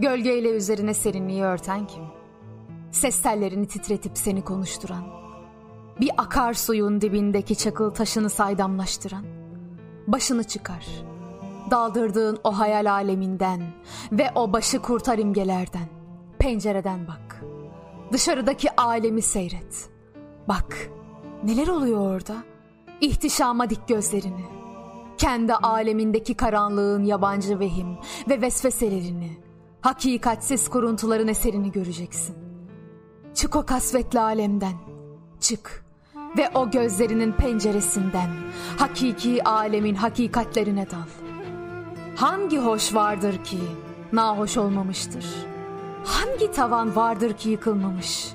Gölgeyle üzerine serinliği örten kim? Ses tellerini titretip seni konuşturan. Bir akarsuyun dibindeki çakıl taşını saydamlaştıran. Başını çıkar. Daldırdığın o hayal aleminden ve o başı kurtar imgelerden. Pencereden bak. Dışarıdaki alemi seyret. Bak, neler oluyor orada? İhtişama dik gözlerini. Kendi alemindeki karanlığın yabancı vehim ve vesveselerini, hakikatsiz kuruntuların eserini göreceksin. Çık o kasvetli alemden, çık ve o gözlerinin penceresinden hakiki alemin hakikatlerine dal. Hangi hoş vardır ki nahoş olmamıştır? Hangi tavan vardır ki yıkılmamış?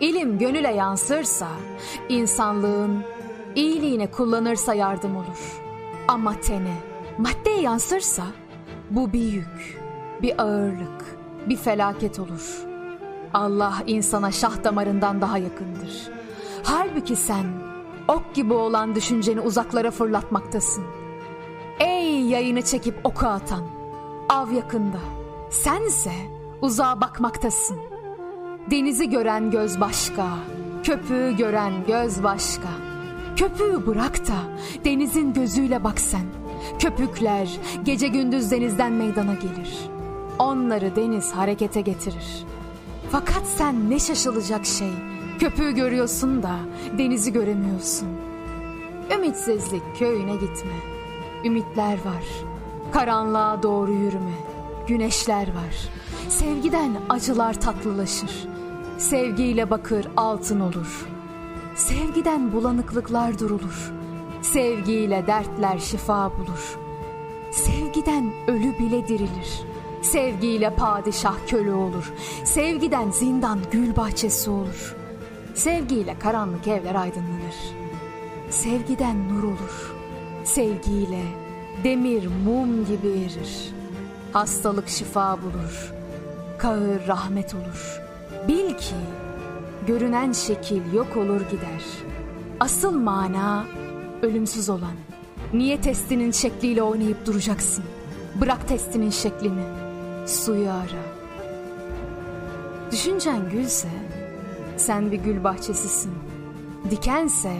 İlim gönüle yansırsa, insanlığın iyiliğine kullanırsa yardım olur. Ama tene, maddeye yansırsa bu bir yük, bir ağırlık, bir felaket olur. Allah insana şah damarından daha yakındır. Halbuki sen ok gibi olan düşünceni uzaklara fırlatmaktasın. Ey yayını çekip oku atan, av yakında. Sense uzağa bakmaktasın. Denizi gören göz başka, köpüğü gören göz başka. Köpüğü bırak da denizin gözüyle bak sen. Köpükler gece gündüz denizden meydana gelir. Onları deniz harekete getirir. Fakat sen ne şaşılacak şey. Köpüğü görüyorsun da denizi göremiyorsun. Ümitsizlik köyüne gitme. Ümitler var. Karanlığa doğru yürüme. Güneşler var. Sevgiden acılar tatlılaşır. Sevgiyle bakır altın olur. Sevgiden bulanıklıklar durulur. Sevgiyle dertler şifa bulur. Sevgiden ölü bile dirilir. Sevgiyle padişah köle olur. Sevgiden zindan gül bahçesi olur. Sevgiyle karanlık evler aydınlanır. Sevgiden nur olur. Sevgiyle demir mum gibi erir. Hastalık şifa bulur. Kahır rahmet olur. Bil ki görünen şekil yok olur gider. Asıl mana ölümsüz olan. Niye testinin şekliyle oynayıp duracaksın? Bırak testinin şeklini. Suyu ara. Düşüncen gülse sen bir gül bahçesisin. Dikense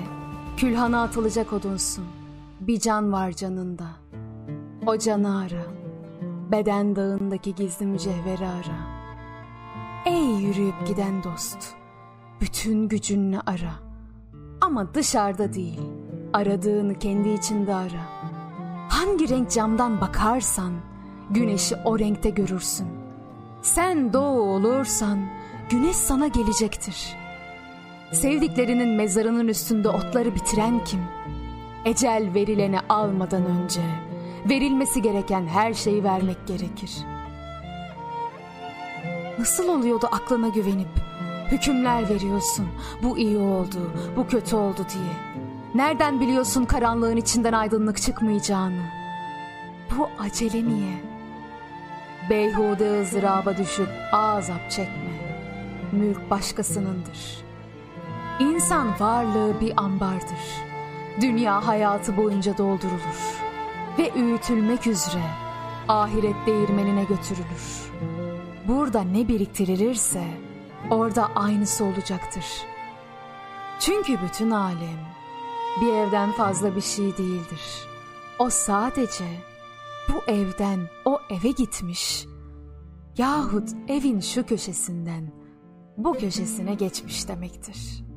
külhana atılacak odunsun. Bir can var canında. O canı ara. Beden dağındaki gizli mücevheri ara. Ey yürüyüp giden dost. Bütün gücünle ara. Ama dışarıda değil. Aradığını kendi içinde ara. Hangi renk camdan bakarsan güneşi o renkte görürsün. Sen doğu olursan güneş sana gelecektir. Sevdiklerinin mezarının üstünde otları bitiren kim? Ecel verileni almadan önce verilmesi gereken her şeyi vermek gerekir. Nasıl oluyordu aklına güvenip hükümler veriyorsun. Bu iyi oldu, bu kötü oldu diye. Nereden biliyorsun karanlığın içinden aydınlık çıkmayacağını? Bu acele niye? Beyhude ızdıraba düşüp azap çekme. Mülk başkasınındır. İnsan varlığı bir ambardır. Dünya hayatı boyunca doldurulur. Ve öğütülmek üzere ahiret değirmenine götürülür. Burada ne biriktirilirse orada aynısı olacaktır. Çünkü bütün alem bir evden fazla bir şey değildir. O sadece bu evden o eve gitmiş yahut evin şu köşesinden bu köşesine geçmiş demektir.''